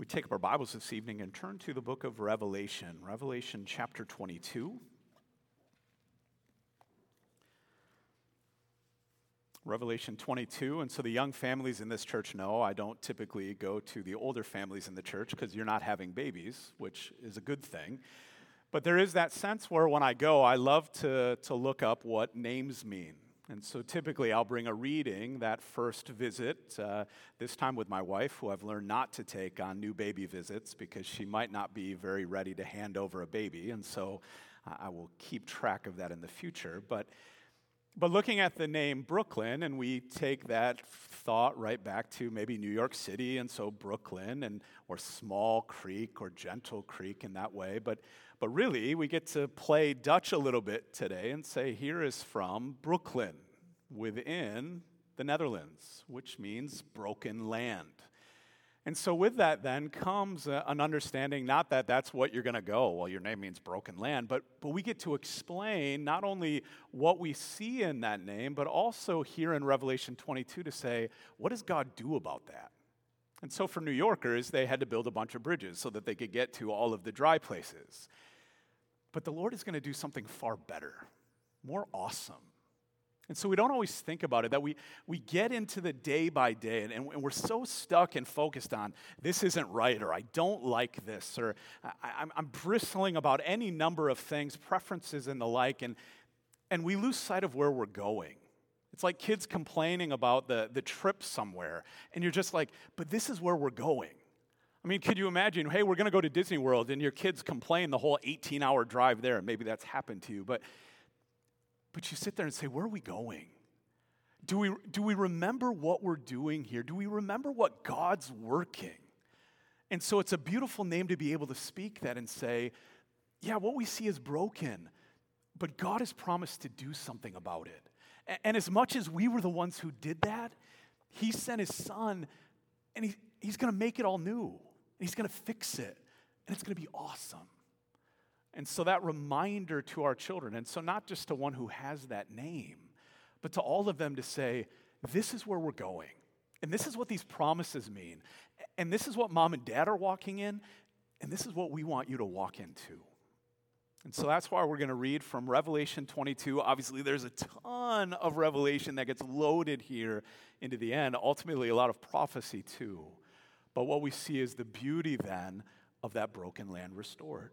We take up our Bibles this evening and turn to the book of Revelation, Revelation chapter 22. Revelation 22. And so the young families in this church know I don't typically go to the older families in the church because you're not having babies, which is a good thing. But there is that sense where when I go, I love to, to look up what names mean. And so typically I'll bring a reading that first visit, uh, this time with my wife, who I've learned not to take on new baby visits because she might not be very ready to hand over a baby. And so I will keep track of that in the future. But but looking at the name Brooklyn, and we take that thought right back to maybe New York City, and so Brooklyn, and or Small Creek or Gentle Creek in that way. But but really, we get to play Dutch a little bit today and say, here is from Brooklyn within the Netherlands, which means broken land. And so, with that, then comes an understanding not that that's what you're going to go, well, your name means broken land, but, but we get to explain not only what we see in that name, but also here in Revelation 22 to say, what does God do about that? And so, for New Yorkers, they had to build a bunch of bridges so that they could get to all of the dry places. But the Lord is going to do something far better, more awesome. And so we don't always think about it, that we, we get into the day by day and, and we're so stuck and focused on this isn't right or I don't like this or I, am bristling about any number of things, preferences and the like, and, and we lose sight of where we're going. It's like kids complaining about the, the trip somewhere, and you're just like, but this is where we're going. I mean, could you imagine, hey, we're going to go to Disney World, and your kids complain the whole 18 hour drive there? Maybe that's happened to you. But, but you sit there and say, where are we going? Do we, do we remember what we're doing here? Do we remember what God's working? And so it's a beautiful name to be able to speak that and say, yeah, what we see is broken, but God has promised to do something about it. And as much as we were the ones who did that, He sent His Son, and he, He's going to make it all new. He's going to fix it, and it's going to be awesome. And so that reminder to our children, and so not just to one who has that name, but to all of them to say, this is where we're going. And this is what these promises mean. And this is what mom and dad are walking in. And this is what we want you to walk into. And so that's why we're going to read from Revelation 22. Obviously, there's a ton of revelation that gets loaded here into the end, ultimately, a lot of prophecy too. But what we see is the beauty then of that broken land restored.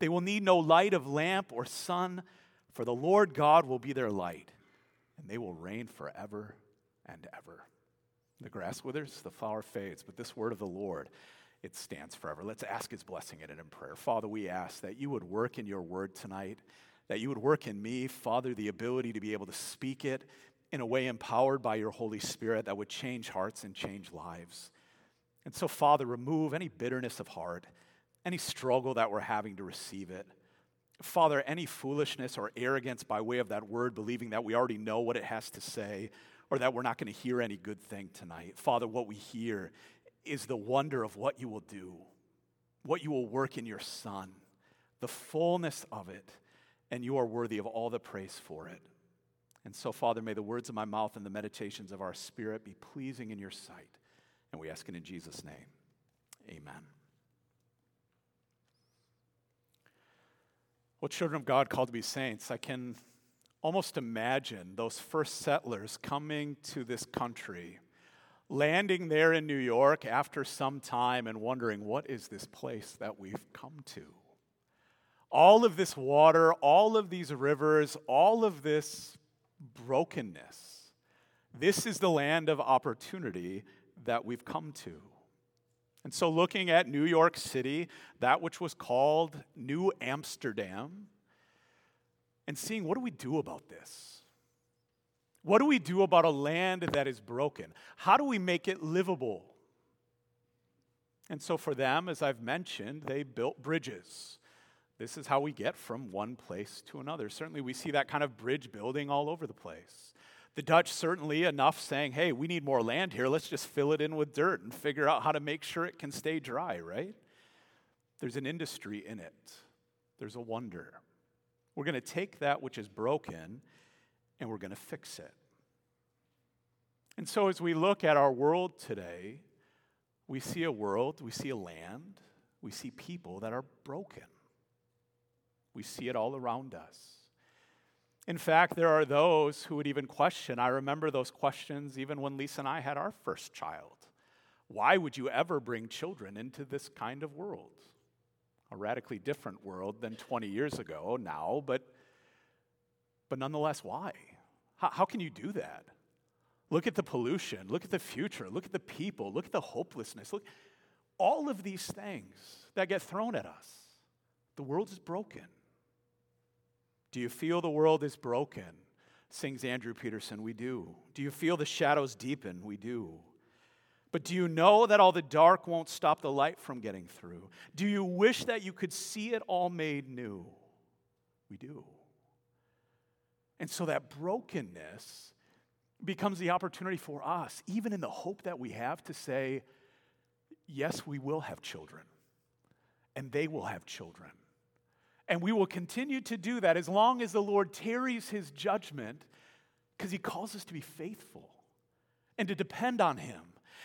They will need no light of lamp or sun, for the Lord God will be their light, and they will reign forever and ever. The grass withers, the flower fades, but this word of the Lord, it stands forever. Let's ask his blessing in it in prayer. Father, we ask that you would work in your word tonight that you would work in me, Father, the ability to be able to speak it in a way empowered by your Holy Spirit that would change hearts and change lives. And so, Father, remove any bitterness of heart, any struggle that we're having to receive it. Father, any foolishness or arrogance by way of that word, believing that we already know what it has to say or that we're not going to hear any good thing tonight. Father, what we hear is the wonder of what you will do, what you will work in your Son, the fullness of it and you are worthy of all the praise for it. And so, Father, may the words of my mouth and the meditations of our spirit be pleasing in your sight. And we ask it in Jesus' name. Amen. Well, children of God called to be saints, I can almost imagine those first settlers coming to this country, landing there in New York after some time and wondering, what is this place that we've come to? all of this water, all of these rivers, all of this brokenness. This is the land of opportunity that we've come to. And so, looking at New York City, that which was called New Amsterdam, and seeing what do we do about this? What do we do about a land that is broken? How do we make it livable? And so for them, as I've mentioned, they built bridges. This is how we get from one place to another. Certainly, we see that kind of bridge building all over the place. The Dutch, certainly enough saying, hey, we need more land here. Let's just fill it in with dirt and figure out how to make sure it can stay dry, right? There's an industry in it, there's a wonder. We're going to take that which is broken and we're going to fix it. And so, as we look at our world today, we see a world, we see a land, we see people that are broken. We see it all around us. In fact, there are those who would even question. I remember those questions even when Lisa and I had our first child. Why would you ever bring children into this kind of world? A radically different world than 20 years ago now, but, but nonetheless, why? How, how can you do that? Look at the pollution, look at the future, look at the people, look at the hopelessness. Look, all of these things that get thrown at us. The world is broken. Do you feel the world is broken? Sings Andrew Peterson. We do. Do you feel the shadows deepen? We do. But do you know that all the dark won't stop the light from getting through? Do you wish that you could see it all made new? We do. And so that brokenness becomes the opportunity for us, even in the hope that we have, to say, yes, we will have children, and they will have children. And we will continue to do that as long as the Lord tarries his judgment because he calls us to be faithful and to depend on him.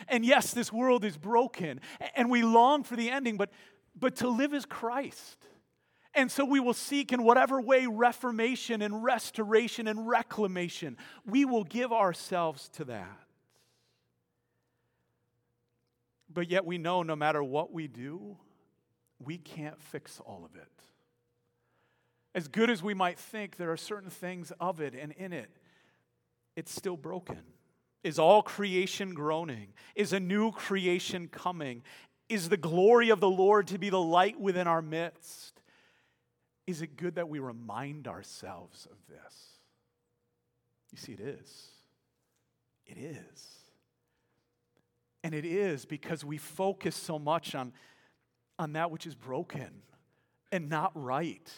And yes, this world is broken and we long for the ending, but, but to live as Christ. And so we will seek in whatever way reformation and restoration and reclamation, we will give ourselves to that. But yet we know no matter what we do, we can't fix all of it. As good as we might think, there are certain things of it and in it, it's still broken. Is all creation groaning? Is a new creation coming? Is the glory of the Lord to be the light within our midst? Is it good that we remind ourselves of this? You see, it is. It is. And it is because we focus so much on, on that which is broken and not right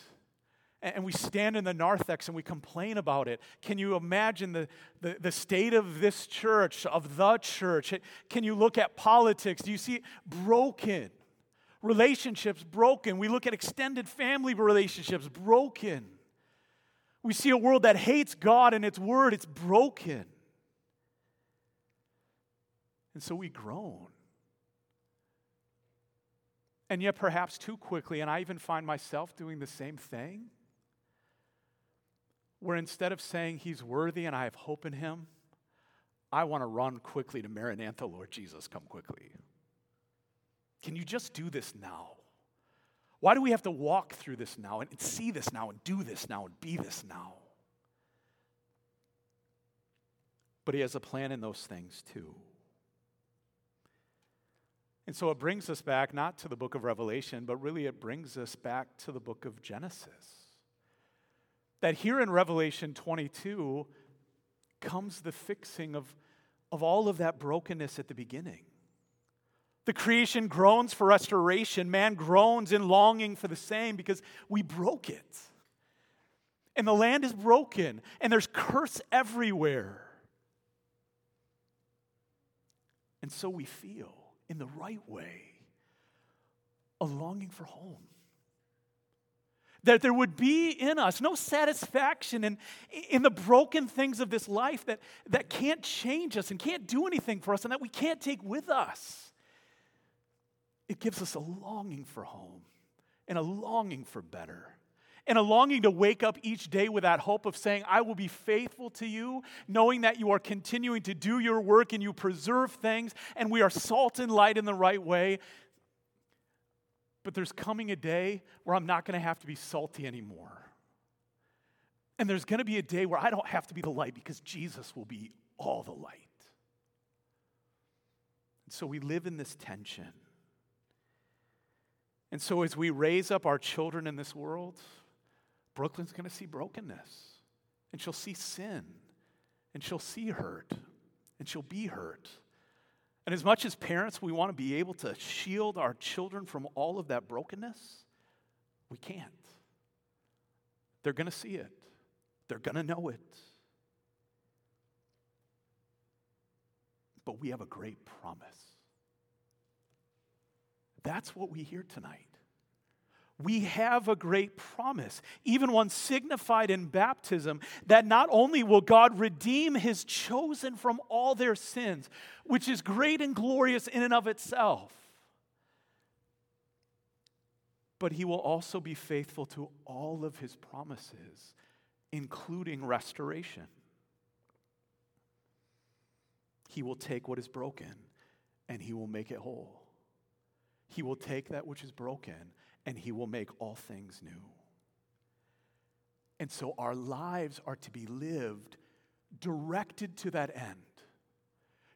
and we stand in the narthex and we complain about it. Can you imagine the, the, the, state of this church, of the church? Can you look at politics? Do you see broken? Relationships broken. We look at extended family relationships broken. We see a world that hates God and its word, it's broken. And so we groan. And yet, perhaps too quickly, and I even find myself doing the same thing where instead of saying he's worthy and I have hope in him, I want to run quickly to Maranatha, Lord Jesus, come quickly. Can you just do this now? Why do we have to walk through this now and see this now and do this now and be this now? But he has a plan in those things too. And so it brings us back not to the book of Revelation, but really it brings us back to the book of Genesis that here in Revelation 22 comes the fixing of, of all of that brokenness at the beginning. The creation groans for restoration. Man groans in longing for the same because we broke it. And the land is broken, and there's curse everywhere. And so we feel, in the right way, a longing for home that there would be in us no satisfaction in, in the broken things of this life that, that can't change us and can't do anything for us and that we can't take with us. It gives us a longing for home and a longing for better and a longing to wake up each day with that hope of saying, I will be faithful to you, knowing that you are continuing to do your work and you preserve things, and we are salt and light in the right way, but there's coming a day where I'm not going to have to be salty anymore. And there's going to be a day where I don't have to be the light because Jesus will be all the light. And so we live in this tension. And so as we raise up our children in this world, Brooklyn's going to see brokenness, and she'll see sin, and she'll see hurt, and she'll be hurt. And as much as parents, we want to be able to shield our children from all of that brokenness, we can't. They're going to see it, they're going to know it. But we have a great promise. That's what we hear tonight we have a great promise, even one signified in baptism, that not only will God redeem his chosen from all their sins, which is great and glorious in and of itself, but he will also be faithful to all of his promises, including restoration. He will take what is broken and he will make it whole. He will take that which is broken and he will make all things new. And so our lives are to be lived directed to that end,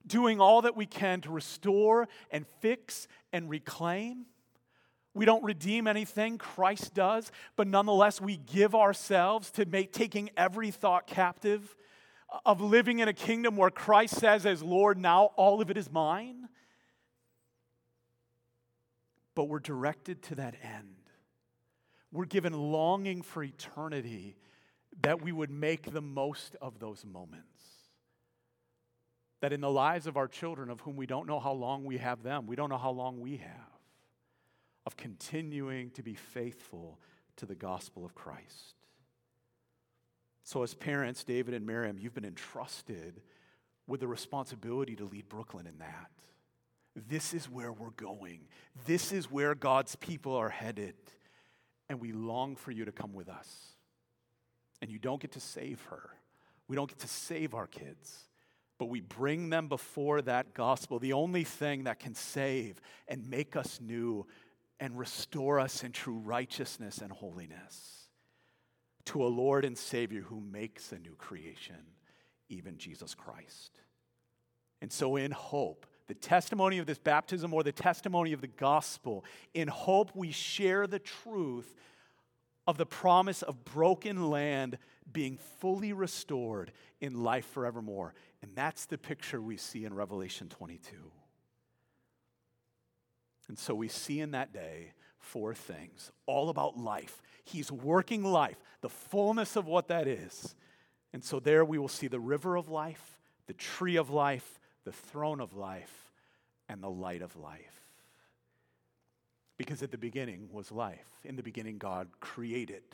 doing all that we can to restore and fix and reclaim. We don't redeem anything, Christ does, but nonetheless, we give ourselves to make, taking every thought captive of living in a kingdom where Christ says, as Lord, now all of it is mine but we're directed to that end. We're given longing for eternity that we would make the most of those moments. That in the lives of our children, of whom we don't know how long we have them, we don't know how long we have, of continuing to be faithful to the gospel of Christ. So, as parents, David and Miriam, you've been entrusted with the responsibility to lead Brooklyn in that. This is where we're going. This is where God's people are headed. And we long for you to come with us. And you don't get to save her. We don't get to save our kids, but we bring them before that gospel, the only thing that can save and make us new and restore us in true righteousness and holiness to a Lord and Savior who makes a new creation, even Jesus Christ. And so, in hope, the testimony of this baptism or the testimony of the gospel, in hope we share the truth of the promise of broken land being fully restored in life forevermore. And that's the picture we see in Revelation 22. And so we see in that day four things, all about life. He's working life, the fullness of what that is. And so there we will see the river of life, the tree of life, the throne of life, and the light of life. Because at the beginning was life. In the beginning, God created.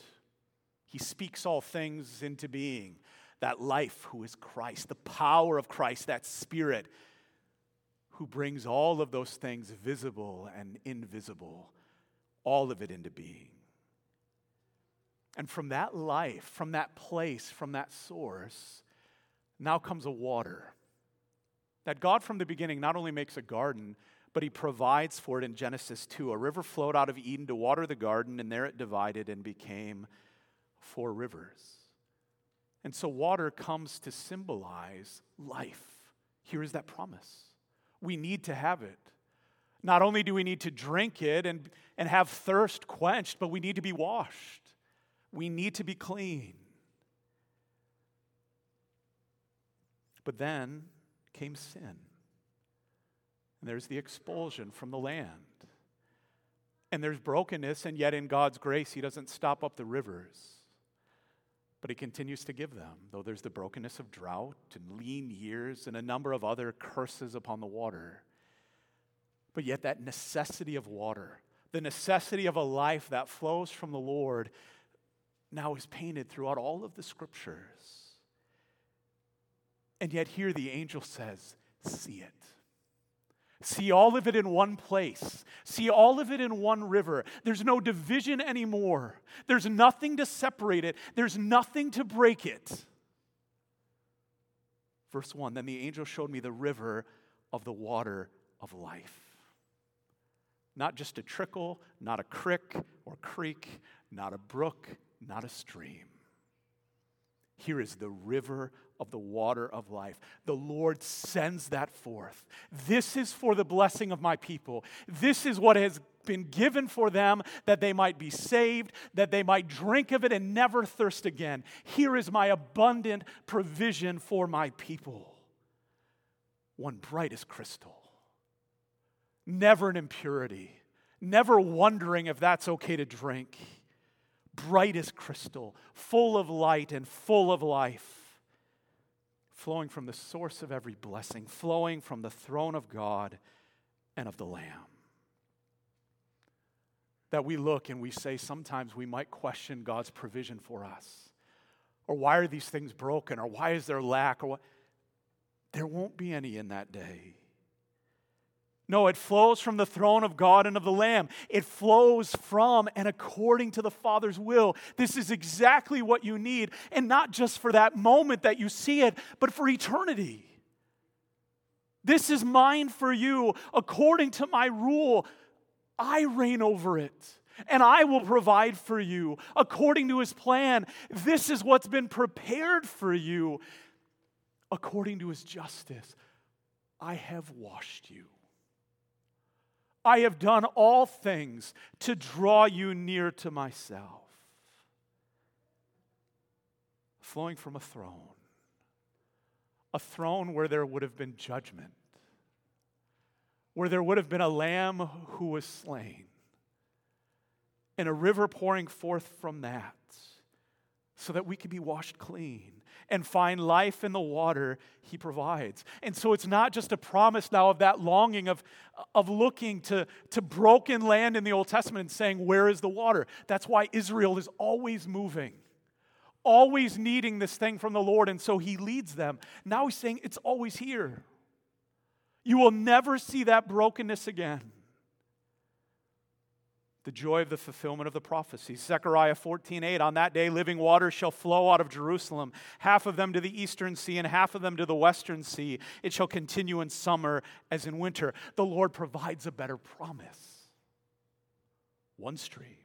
He speaks all things into being. That life, who is Christ, the power of Christ, that spirit who brings all of those things visible and invisible, all of it into being. And from that life, from that place, from that source, now comes a water that God from the beginning not only makes a garden, but he provides for it in Genesis 2. A river flowed out of Eden to water the garden, and there it divided and became four rivers. And so water comes to symbolize life. Here is that promise. We need to have it. Not only do we need to drink it and, and have thirst quenched, but we need to be washed. We need to be clean. But then came sin. And there's the expulsion from the land. And there's brokenness, and yet in God's grace, He doesn't stop up the rivers, but He continues to give them, though there's the brokenness of drought and lean years and a number of other curses upon the water. But yet, that necessity of water, the necessity of a life that flows from the Lord, now is painted throughout all of the scriptures. And yet, here the angel says, See it. See all of it in one place. See all of it in one river. There's no division anymore. There's nothing to separate it, there's nothing to break it. Verse 1 Then the angel showed me the river of the water of life. Not just a trickle, not a crick or creek, not a brook, not a stream. Here is the river of the water of life. The Lord sends that forth. This is for the blessing of my people. This is what has been given for them that they might be saved, that they might drink of it and never thirst again. Here is my abundant provision for my people. One bright as crystal. never an impurity, never wondering if that's okay to drink, bright as crystal, full of light and full of life, flowing from the source of every blessing, flowing from the throne of God and of the Lamb. That we look and we say sometimes we might question God's provision for us. Or why are these things broken? Or why is there lack? Or what? There won't be any in that day. No, it flows from the throne of God and of the Lamb. It flows from and according to the Father's will. This is exactly what you need, and not just for that moment that you see it, but for eternity. This is mine for you according to my rule. I reign over it. And I will provide for you according to his plan. This is what's been prepared for you according to his justice. I have washed you. I have done all things to draw you near to myself. Flowing from a throne, a throne where there would have been judgment, where there would have been a lamb who was slain, and a river pouring forth from that so that we could be washed clean and find life in the water he provides. And so it's not just a promise now of that longing of, of looking to, to broken land in the Old Testament and saying, Where is the water? That's why Israel is always moving, always needing this thing from the Lord. And so he leads them. Now he's saying, It's always here. You will never see that brokenness again the joy of the fulfillment of the prophecy. Zechariah 14:8 On that day living waters shall flow out of Jerusalem, half of them to the eastern sea and half of them to the western sea. It shall continue in summer as in winter. The Lord provides a better promise. One stream,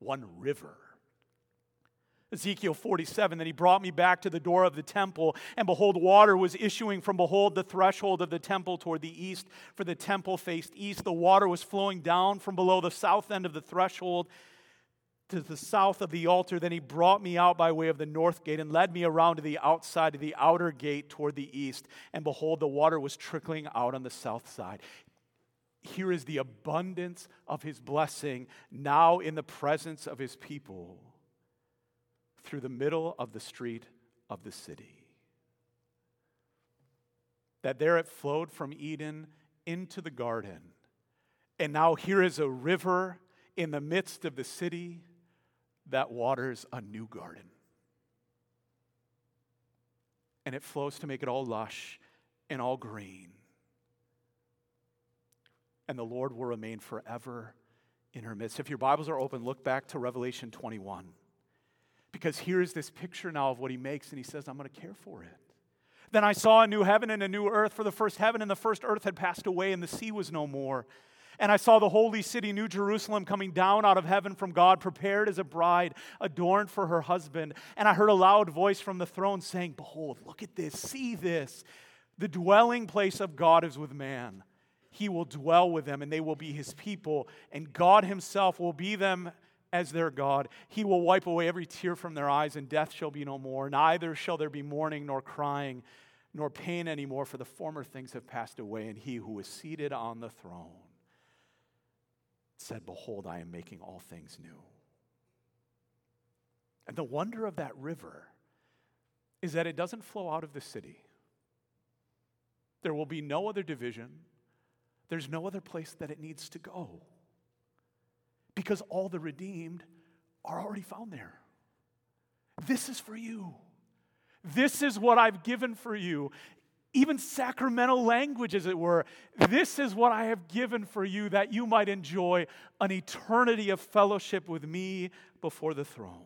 one river Ezekiel 47, then he brought me back to the door of the temple, and behold, water was issuing from behold the threshold of the temple toward the east, for the temple faced east. The water was flowing down from below the south end of the threshold to the south of the altar. Then he brought me out by way of the north gate and led me around to the outside of the outer gate toward the east. And behold, the water was trickling out on the south side. Here is the abundance of his blessing now in the presence of his people through the middle of the street of the city. That there it flowed from Eden into the garden. And now here is a river in the midst of the city that waters a new garden. And it flows to make it all lush and all green. And the Lord will remain forever in her midst. If your Bibles are open, look back to Revelation 21. Because here's this picture now of what he makes, and he says, I'm going to care for it. Then I saw a new heaven and a new earth, for the first heaven and the first earth had passed away, and the sea was no more. And I saw the holy city, New Jerusalem, coming down out of heaven from God, prepared as a bride, adorned for her husband. And I heard a loud voice from the throne saying, Behold, look at this, see this. The dwelling place of God is with man. He will dwell with them, and they will be his people, and God himself will be them as their God. He will wipe away every tear from their eyes, and death shall be no more. Neither shall there be mourning, nor crying, nor pain anymore, for the former things have passed away. And he who is seated on the throne said, Behold, I am making all things new. And the wonder of that river is that it doesn't flow out of the city. There will be no other division. There's no other place that it needs to go because all the redeemed are already found there. This is for you. This is what I've given for you. Even sacramental language, as it were. This is what I have given for you that you might enjoy an eternity of fellowship with me before the throne.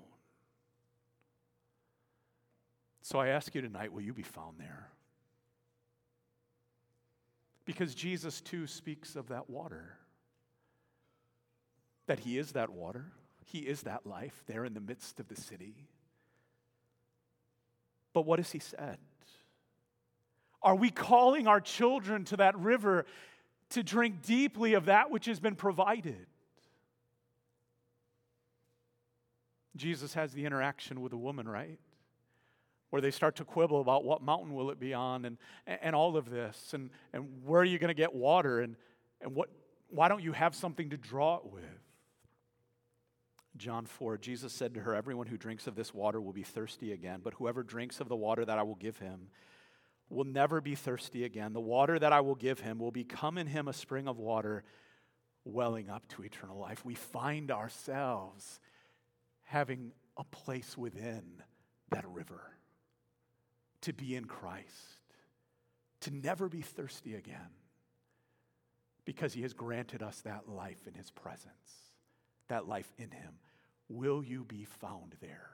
So I ask you tonight will you be found there? Because Jesus too speaks of that water that He is that water, He is that life there in the midst of the city. But what has He said? Are we calling our children to that river to drink deeply of that which has been provided? Jesus has the interaction with a woman, right? Where they start to quibble about what mountain will it be on and, and all of this, and, and where are you going to get water, and, and what, why don't you have something to draw it with? John 4, Jesus said to her, Everyone who drinks of this water will be thirsty again, but whoever drinks of the water that I will give him will never be thirsty again. The water that I will give him will become in him a spring of water welling up to eternal life. We find ourselves having a place within that river to be in Christ, to never be thirsty again, because he has granted us that life in his presence, that life in him. Will you be found there?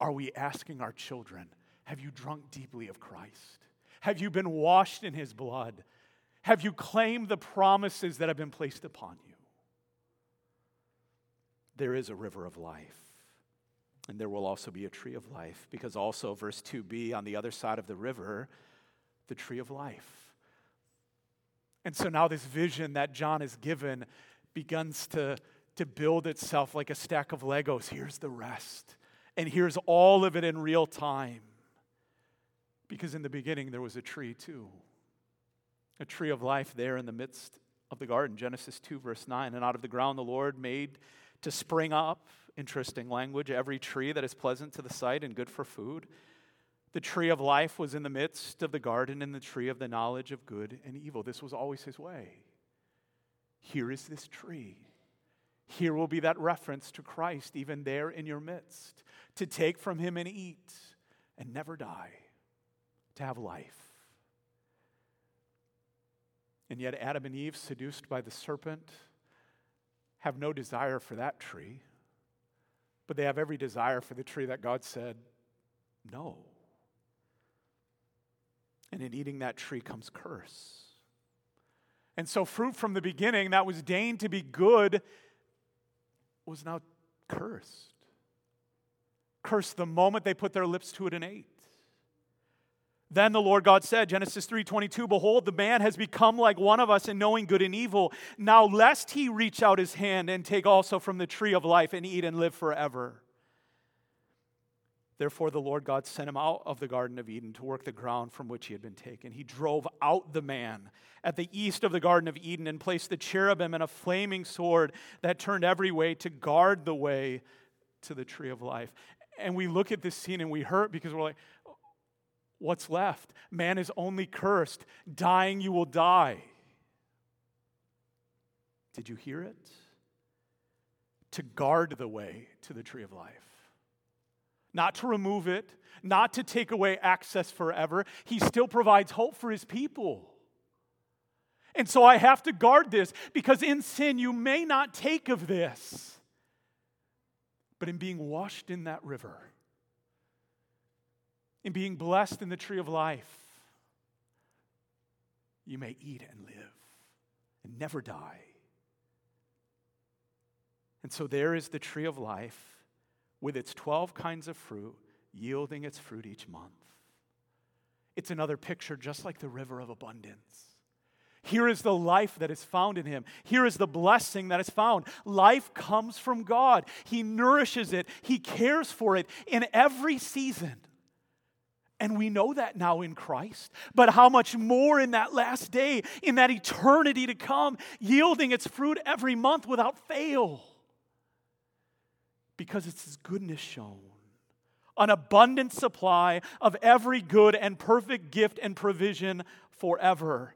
Are we asking our children, have you drunk deeply of Christ? Have you been washed in his blood? Have you claimed the promises that have been placed upon you? There is a river of life. And there will also be a tree of life, because also, verse 2b, on the other side of the river, the tree of life. And so now this vision that John is given begins to, to build itself like a stack of Legos. Here's the rest. And here's all of it in real time. Because in the beginning, there was a tree too a tree of life there in the midst of the garden. Genesis 2, verse 9. And out of the ground the Lord made to spring up, interesting language, every tree that is pleasant to the sight and good for food. The tree of life was in the midst of the garden, and the tree of the knowledge of good and evil. This was always his way. Here is this tree. Here will be that reference to Christ, even there in your midst, to take from him and eat and never die, to have life. And yet, Adam and Eve, seduced by the serpent, have no desire for that tree, but they have every desire for the tree that God said, no. And in eating that tree comes curse. And so, fruit from the beginning that was deigned to be good was now cursed. Cursed the moment they put their lips to it and ate. Then the Lord God said, Genesis 3:22, behold the man has become like one of us in knowing good and evil. Now lest he reach out his hand and take also from the tree of life and eat and live forever. Therefore the Lord God sent him out of the garden of Eden to work the ground from which he had been taken. He drove out the man at the east of the garden of Eden and placed the cherubim and a flaming sword that turned every way to guard the way to the tree of life. And we look at this scene and we hurt because we're like, What's left? Man is only cursed. Dying, you will die. Did you hear it? To guard the way to the tree of life. Not to remove it, not to take away access forever. He still provides hope for his people. And so I have to guard this because in sin you may not take of this. But in being washed in that river, in being blessed in the tree of life, you may eat and live and never die. And so there is the tree of life with its 12 kinds of fruit, yielding its fruit each month. It's another picture, just like the river of abundance. Here is the life that is found in him. Here is the blessing that is found. Life comes from God. He nourishes it, He cares for it in every season. And we know that now in Christ. But how much more in that last day, in that eternity to come, yielding its fruit every month without fail. Because it's His goodness shown. An abundant supply of every good and perfect gift and provision forever.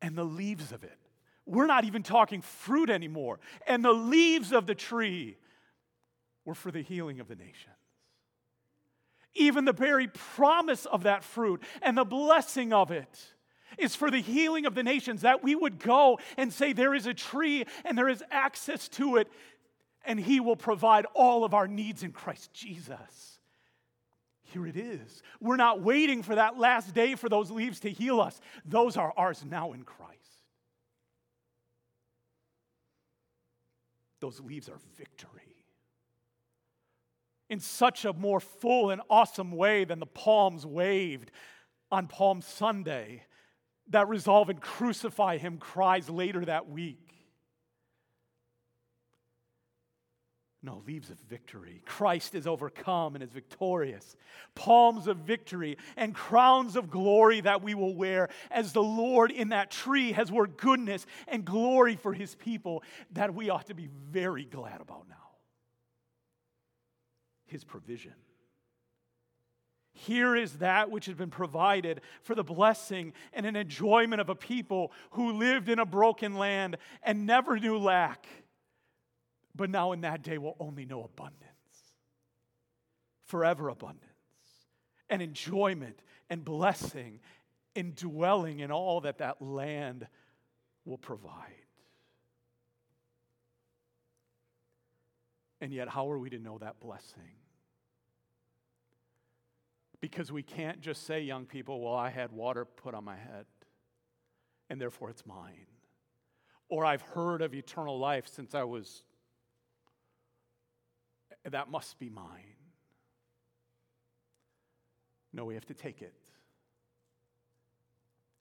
And the leaves of it. We're not even talking fruit anymore. And the leaves of the tree were for the healing of the nation even the very promise of that fruit and the blessing of it is for the healing of the nations, that we would go and say, There is a tree and there is access to it, and He will provide all of our needs in Christ Jesus. Here it is. We're not waiting for that last day for those leaves to heal us, those are ours now in Christ. Those leaves are victory in such a more full and awesome way than the palms waved on Palm Sunday that resolve and crucify him cries later that week. No, leaves of victory. Christ is overcome and is victorious. Palms of victory and crowns of glory that we will wear as the Lord in that tree has worked goodness and glory for his people that we ought to be very glad about now. His provision. Here is that which has been provided for the blessing and an enjoyment of a people who lived in a broken land and never knew lack but now in that day we'll only know abundance, forever abundance, and enjoyment and blessing in dwelling in all that that land will provide. And yet, how are we to know that blessing? Because we can't just say, young people, well, I had water put on my head, and therefore it's mine. Or I've heard of eternal life since I was that must be mine. No, we have to take it.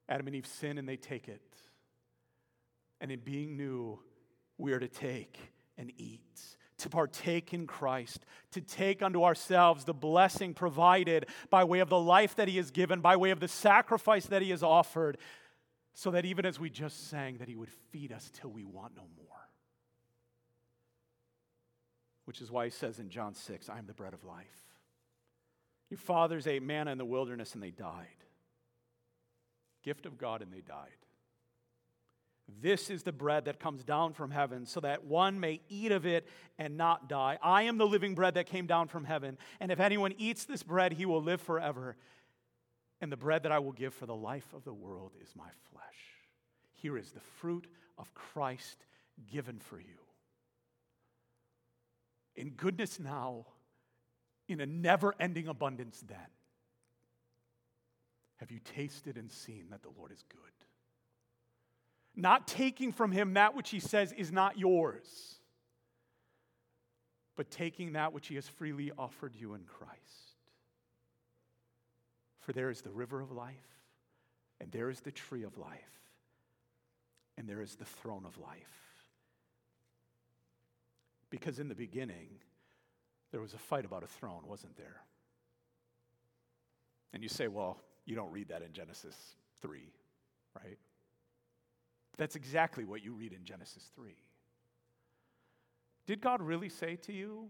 Adam and Eve sin and they take it. And in being new, we are to take and eat, to partake in Christ, to take unto ourselves the blessing provided by way of the life that He has given, by way of the sacrifice that He has offered, so that even as we just sang, that He would feed us till we want no more which is why he says in John 6, I am the bread of life. Your fathers ate manna in the wilderness and they died. Gift of God and they died. This is the bread that comes down from heaven, so that one may eat of it and not die. I am the living bread that came down from heaven, and if anyone eats this bread, he will live forever. And the bread that I will give for the life of the world is my flesh. Here is the fruit of Christ given for you in goodness now, in a never ending abundance then. Have you tasted and seen that the Lord is good? Not taking from him that which he says is not yours, but taking that which he has freely offered you in Christ. For there is the river of life, and there is the tree of life, and there is the throne of life. Because in the beginning, there was a fight about a throne, wasn't there? And you say, well, you don't read that in Genesis 3, right? That's exactly what you read in Genesis 3. Did God really say to you,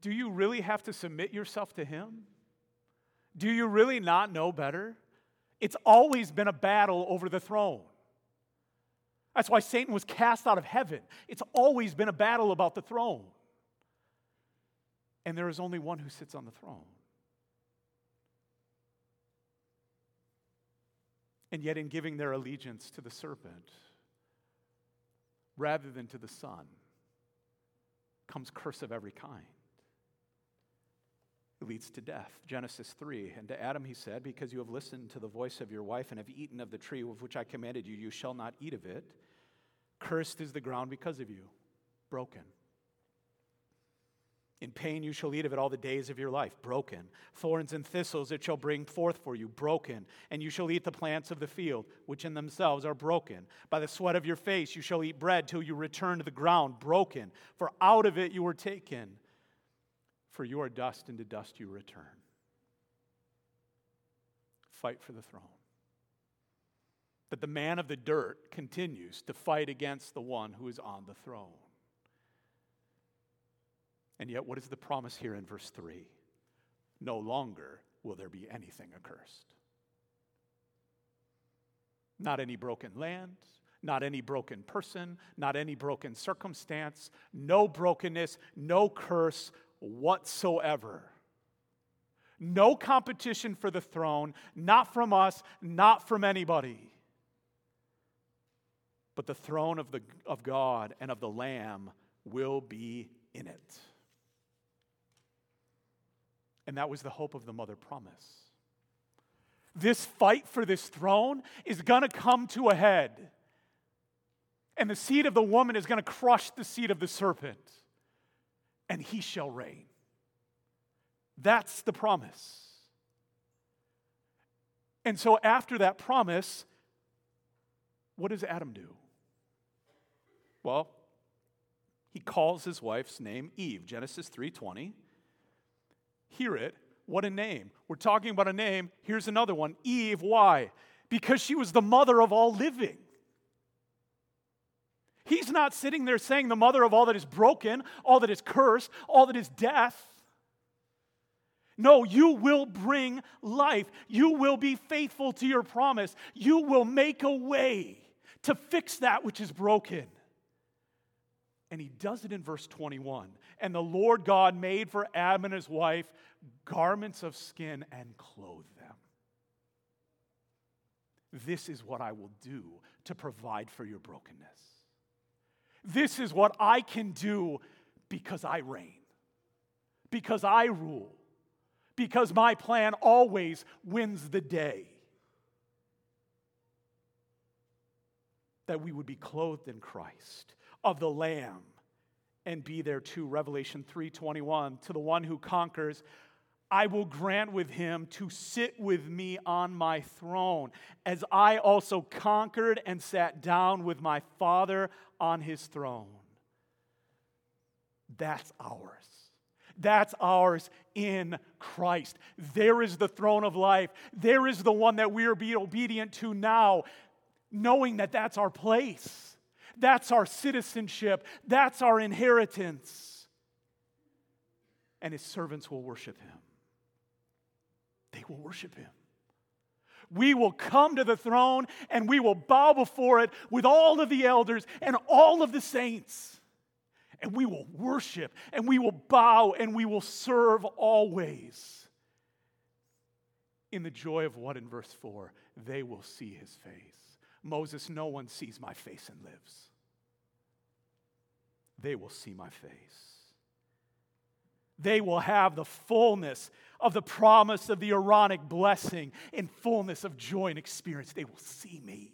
do you really have to submit yourself to Him? Do you really not know better? It's always been a battle over the throne. That's why Satan was cast out of heaven. It's always been a battle about the throne. And there is only one who sits on the throne. And yet, in giving their allegiance to the serpent rather than to the Son, comes curse of every kind. It leads to death. Genesis 3. And to Adam he said, Because you have listened to the voice of your wife and have eaten of the tree of which I commanded you, you shall not eat of it. Cursed is the ground because of you, broken. In pain you shall eat of it all the days of your life, broken. Thorns and thistles it shall bring forth for you, broken. And you shall eat the plants of the field, which in themselves are broken. By the sweat of your face you shall eat bread till you return to the ground, broken. For out of it you were taken. For you are dust, and to dust you return. Fight for the throne that the man of the dirt continues to fight against the one who is on the throne. And yet, what is the promise here in verse 3? No longer will there be anything accursed. Not any broken land, not any broken person, not any broken circumstance, no brokenness, no curse whatsoever. No competition for the throne, not from us, not from anybody but the throne of, the, of God and of the Lamb will be in it. And that was the hope of the mother promise. This fight for this throne is going to come to a head. And the seed of the woman is going to crush the seed of the serpent, and he shall reign. That's the promise. And so, after that promise, what does Adam do? Well, he calls his wife's name Eve, Genesis 3:20. Hear it, what a name. We're talking about a name. Here's another one, Eve. Why? Because she was the mother of all living. He's not sitting there saying the mother of all that is broken, all that is cursed, all that is death. No, you will bring life. You will be faithful to your promise. You will make a way to fix that which is broken. And he does it in verse 21. And the Lord God made for Adam and his wife garments of skin and clothed them. This is what I will do to provide for your brokenness. This is what I can do because I reign, because I rule, because my plan always wins the day. That we would be clothed in Christ of the lamb and be there too revelation 3:21 to the one who conquers I will grant with him to sit with me on my throne, as I also conquered and sat down with my Father on his throne. That's ours. That's ours in Christ. There is the throne of life. There is the one that we are being obedient to now, knowing that that's our place. That's our citizenship. That's our inheritance. And his servants will worship him. They will worship him. We will come to the throne and we will bow before it with all of the elders and all of the saints. And we will worship and we will bow and we will serve always. In the joy of what in verse 4? They will see his face. Moses, no one sees my face and lives. They will see my face. They will have the fullness of the promise of the Aaronic blessing in fullness of joy and experience. They will see me.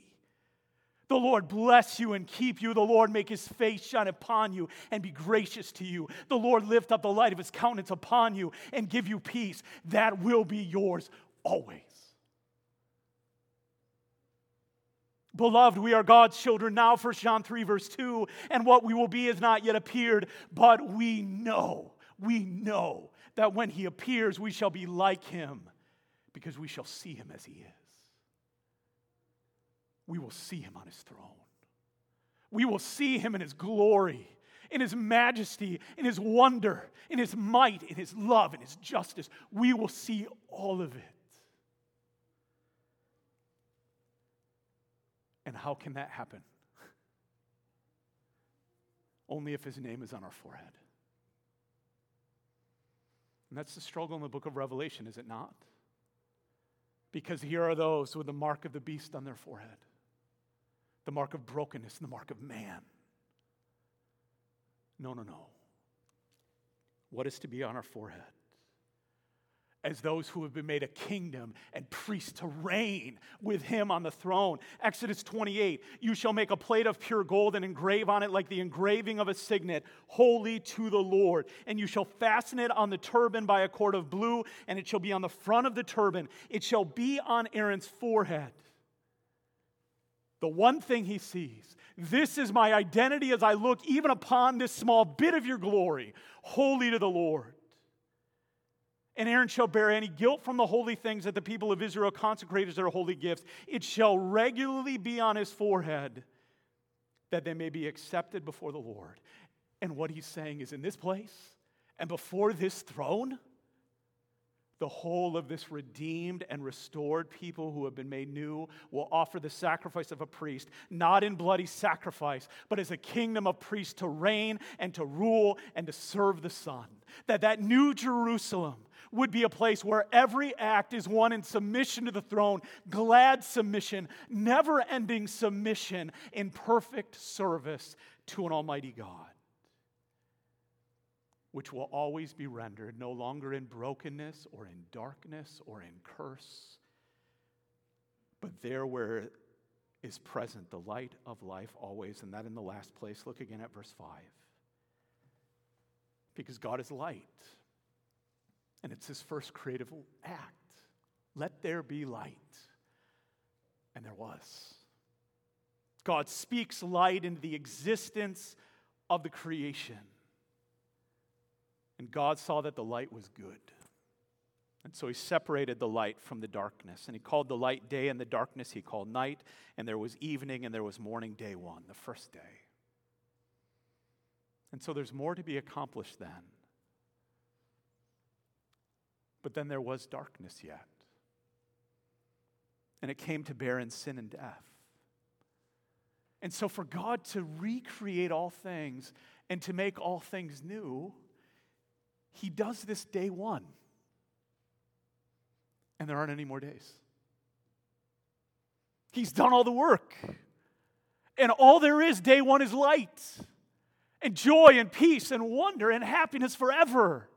The Lord bless you and keep you. The Lord make his face shine upon you and be gracious to you. The Lord lift up the light of his countenance upon you and give you peace. That will be yours always. Beloved, we are God's children now, 1 John 3, verse 2, and what we will be has not yet appeared, but we know, we know that when he appears, we shall be like him because we shall see him as he is. We will see him on his throne. We will see him in his glory, in his majesty, in his wonder, in his might, in his love, in his justice. We will see all of it. And how can that happen? Only if his name is on our forehead. And that's the struggle in the book of Revelation, is it not? Because here are those with the mark of the beast on their forehead, the mark of brokenness, and the mark of man. No, no, no. What is to be on our forehead? As those who have been made a kingdom and priests to reign with him on the throne. Exodus 28 You shall make a plate of pure gold and engrave on it like the engraving of a signet, holy to the Lord. And you shall fasten it on the turban by a cord of blue, and it shall be on the front of the turban. It shall be on Aaron's forehead. The one thing he sees. This is my identity as I look even upon this small bit of your glory, holy to the Lord and Aaron shall bear any guilt from the holy things that the people of Israel consecrate as their holy gifts. It shall regularly be on his forehead that they may be accepted before the Lord. And what he's saying is in this place and before this throne, the whole of this redeemed and restored people who have been made new will offer the sacrifice of a priest, not in bloody sacrifice, but as a kingdom of priests to reign and to rule and to serve the Son. That that new Jerusalem would be a place where every act is one in submission to the throne, glad submission, never ending submission in perfect service to an Almighty God, which will always be rendered no longer in brokenness or in darkness or in curse, but there where is present the light of life always. And that in the last place, look again at verse 5. Because God is light. And it's his first creative act. Let there be light. And there was. God speaks light into the existence of the creation. And God saw that the light was good. And so he separated the light from the darkness. And he called the light day, and the darkness he called night. And there was evening, and there was morning, day one, the first day. And so there's more to be accomplished then. But then there was darkness yet. And it came to bear in sin and death. And so, for God to recreate all things and to make all things new, He does this day one. And there aren't any more days. He's done all the work. And all there is, day one, is light and joy and peace and wonder and happiness forever.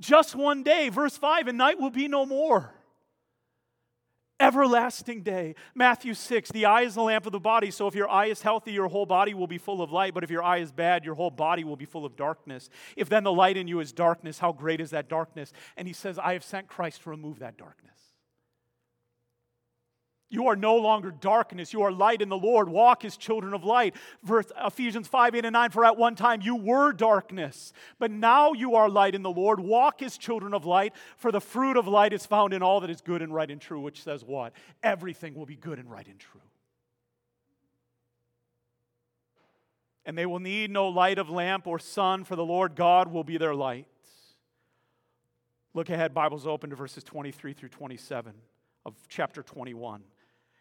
Just one day, verse 5, and night will be no more everlasting day. Matthew 6, the eye is the lamp of the body. So if your eye is healthy, your whole body will be full of light. But if your eye is bad, your whole body will be full of darkness. If then the light in you is darkness, how great is that darkness? And he says, I have sent Christ to remove that darkness. You are no longer darkness. You are light in the Lord. Walk as children of light. Verse Ephesians 5, 8, and 9. For at one time you were darkness, but now you are light in the Lord. Walk as children of light, for the fruit of light is found in all that is good and right and true, which says what? Everything will be good and right and true. And they will need no light of lamp or sun, for the Lord God will be their light. Look ahead, Bibles open to verses 23 through 27 of chapter 21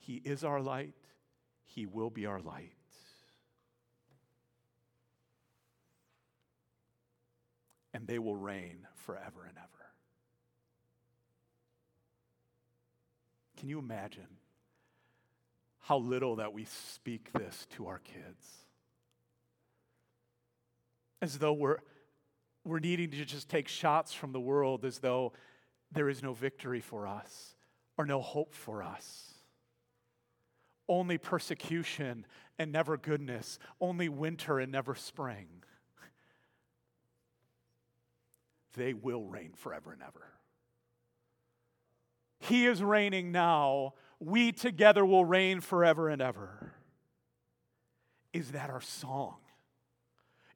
He is our light, He will be our light. And they will reign forever and ever. Can you imagine how little that we speak this to our kids? As though we're, we're needing to just take shots from the world, as though there is no victory for us or no hope for us only persecution and never goodness, only winter and never spring. They will reign forever and ever. He is reigning now. We together will reign forever and ever. Is that our song?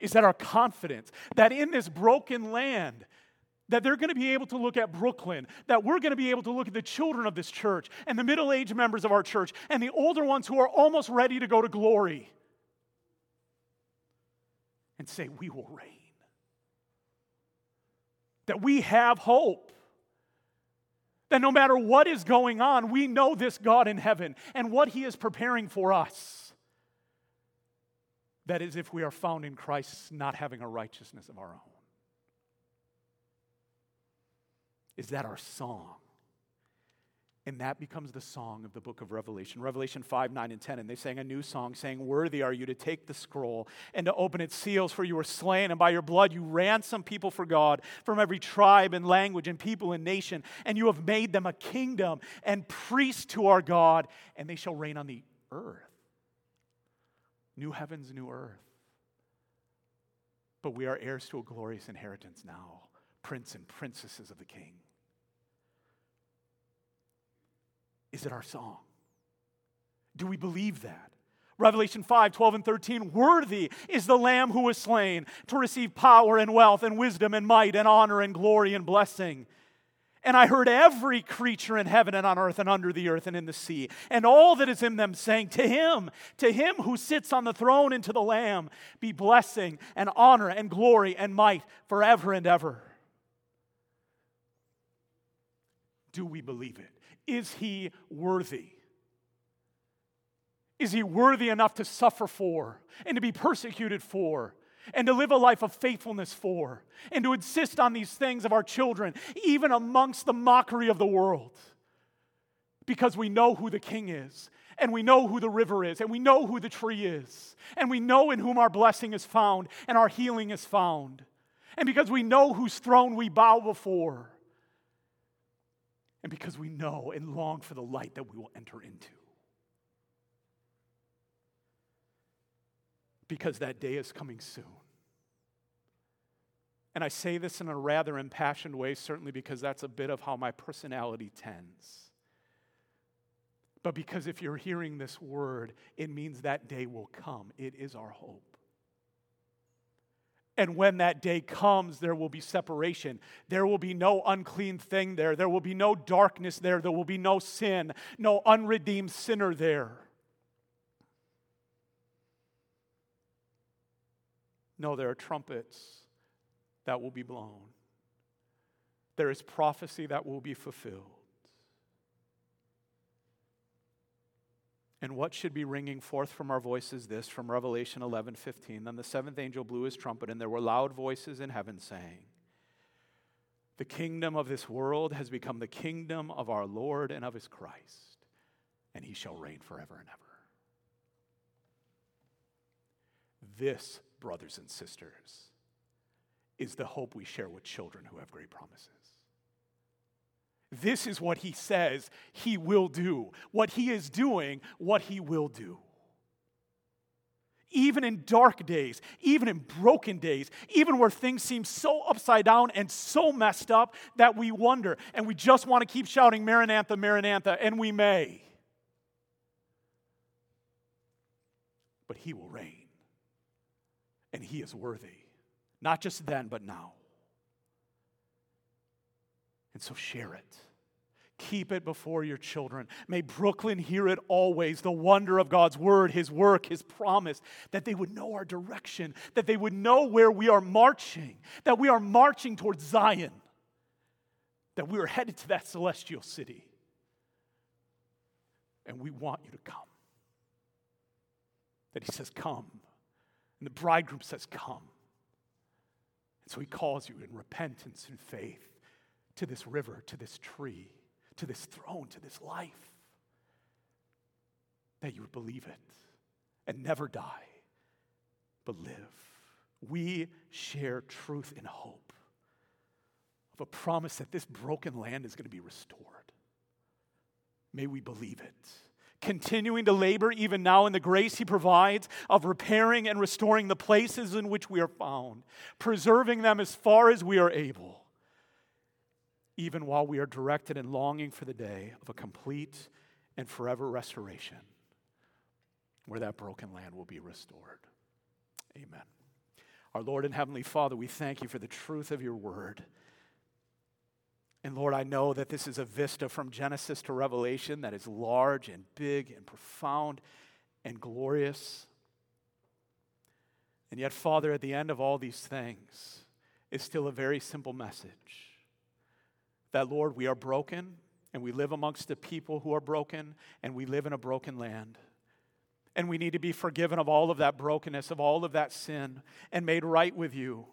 Is that our confidence that in this broken land, that they're going to be able to look at Brooklyn, that we're going to be able to look at the children of this church and the middle aged members of our church and the older ones who are almost ready to go to glory and say, We will reign. That we have hope. That no matter what is going on, we know this God in heaven and what He is preparing for us. That is, if we are found in Christ, not having a righteousness of our own. Is that our song? And that becomes the song of the book of Revelation. Revelation 5, 9, and 10. And they sang a new song saying, Worthy are you to take the scroll and to open its seals, for you were slain, and by your blood you ransomed people for God from every tribe and language and people and nation. And you have made them a kingdom and priests to our God, and they shall reign on the earth. New heavens, new earth. But we are heirs to a glorious inheritance now, prince and princesses of the King. Is it our song? Do we believe that? Revelation 5, 12, and 13. Worthy is the Lamb who was slain to receive power and wealth and wisdom and might and honor and glory and blessing. And I heard every creature in heaven and on earth and under the earth and in the sea, and all that is in them saying, To him, to him who sits on the throne and to the Lamb, be blessing and honor and glory and might forever and ever. Do we believe it? Is he worthy? Is he worthy enough to suffer for and to be persecuted for and to live a life of faithfulness for and to insist on these things of our children, even amongst the mockery of the world? Because we know who the king is and we know who the river is, and we know who the tree is, and we know in whom our blessing is found and our healing is found. And because we know whose throne we bow before, and because we know and long for the light that we will enter into. Because that day is coming soon. And I say this in a rather impassioned way, certainly because that's a bit of how my personality tends. But because if you're hearing this word, it means that day will come. It is our hope. And when that day comes, there will be separation. There will be no unclean thing there. There will be no darkness there. There will be no sin, no unredeemed sinner there. No, there are trumpets that will be blown. There is prophecy that will be fulfilled. And what should be ringing forth from our voices this from Revelation 11 15? Then the seventh angel blew his trumpet, and there were loud voices in heaven saying, The kingdom of this world has become the kingdom of our Lord and of his Christ, and he shall reign forever and ever. This, brothers and sisters, is the hope we share with children who have great promises. This is what he says he will do. What he is doing, what he will do. Even in dark days, even in broken days, even where things seem so upside down and so messed up that we wonder and we just want to keep shouting, Maranatha, Maranatha, and we may. But he will reign, and he is worthy. Not just then, but now. And so share it. Keep it before your children. May Brooklyn hear it always the wonder of God's word, His work, His promise, that they would know our direction, that they would know where we are marching, that we are marching towards Zion, that we are headed to that celestial city. And we want you to come. That He says, Come. And the bridegroom says, Come. And so he calls you in repentance and faith to this river, to this tree, to this throne, to this life. That you would believe it and never die, but live. We share truth and hope of a promise that this broken land is going to be restored. May we believe it continuing to labor even now in the grace He provides of repairing and restoring the places in which we are found, preserving them as far as we are able, even while we are directed and longing for the day of a complete and forever restoration where that broken land will be restored. Amen. Our Lord and Heavenly Father, we thank you for the truth of your word. And Lord, I know that this is a vista from Genesis to Revelation that is large and big and profound and glorious. And yet, Father, at the end of all these things is still a very simple message that, Lord, we are broken and we live amongst the people who are broken and we live in a broken land. And we need to be forgiven of all of that brokenness, of all of that sin, and made right with you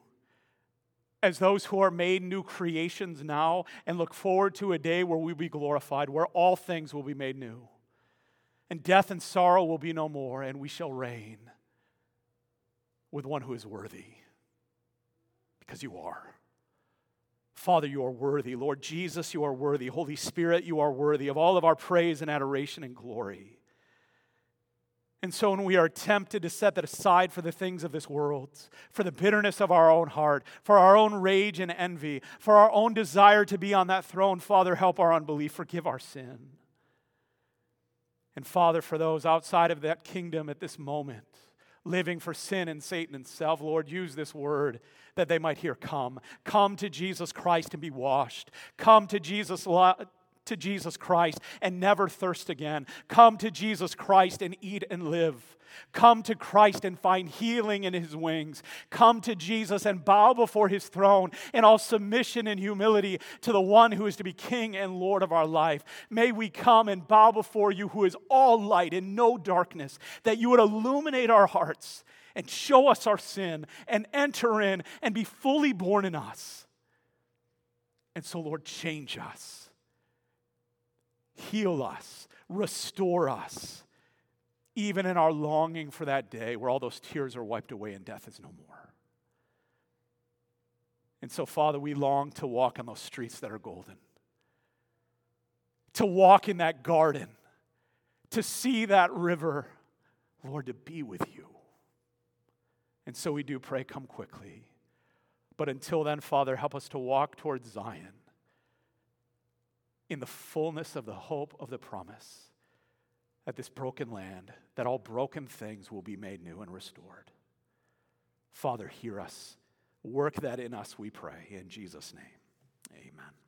as those who are made new creations now and look forward to a day where we'll be glorified, where all things will be made new. And death and sorrow will be no more, and we shall reign with one who is worthy. Because you are. Father, you are worthy. Lord Jesus, you are worthy. Holy Spirit, you are worthy of all of our praise and adoration and glory. And so, when we are tempted to set that aside for the things of this world, for the bitterness of our own heart, for our own rage and envy, for our own desire to be on that throne, Father, help our unbelief, forgive our sin. And Father, for those outside of that kingdom at this moment, living for sin and Satan and self, Lord, use this word that they might hear come. Come to Jesus Christ and be washed. Come to Jesus to Jesus Christ and never thirst again. Come to Jesus Christ and eat and live. Come to Christ and find healing in his wings. Come to Jesus and bow before his throne in all submission and humility to the one who is to be King and Lord of our life. May we come and bow before you, who is all light and no darkness, that you would illuminate our hearts and show us our sin and enter in and be fully born in us. And so, Lord, change us heal us, restore us, even in our longing for that day where all those tears are wiped away and death is no more. And so, Father, we long to walk on those streets that are golden, to walk in that garden, to see that river, Lord, to be with you. And so we do pray, come quickly. But until then, Father, help us to walk towards Zion in the fullness of the hope of the promise at this broken land, that all broken things will be made new and restored. Father, hear us. Work that in us, we pray. In Jesus' name, amen.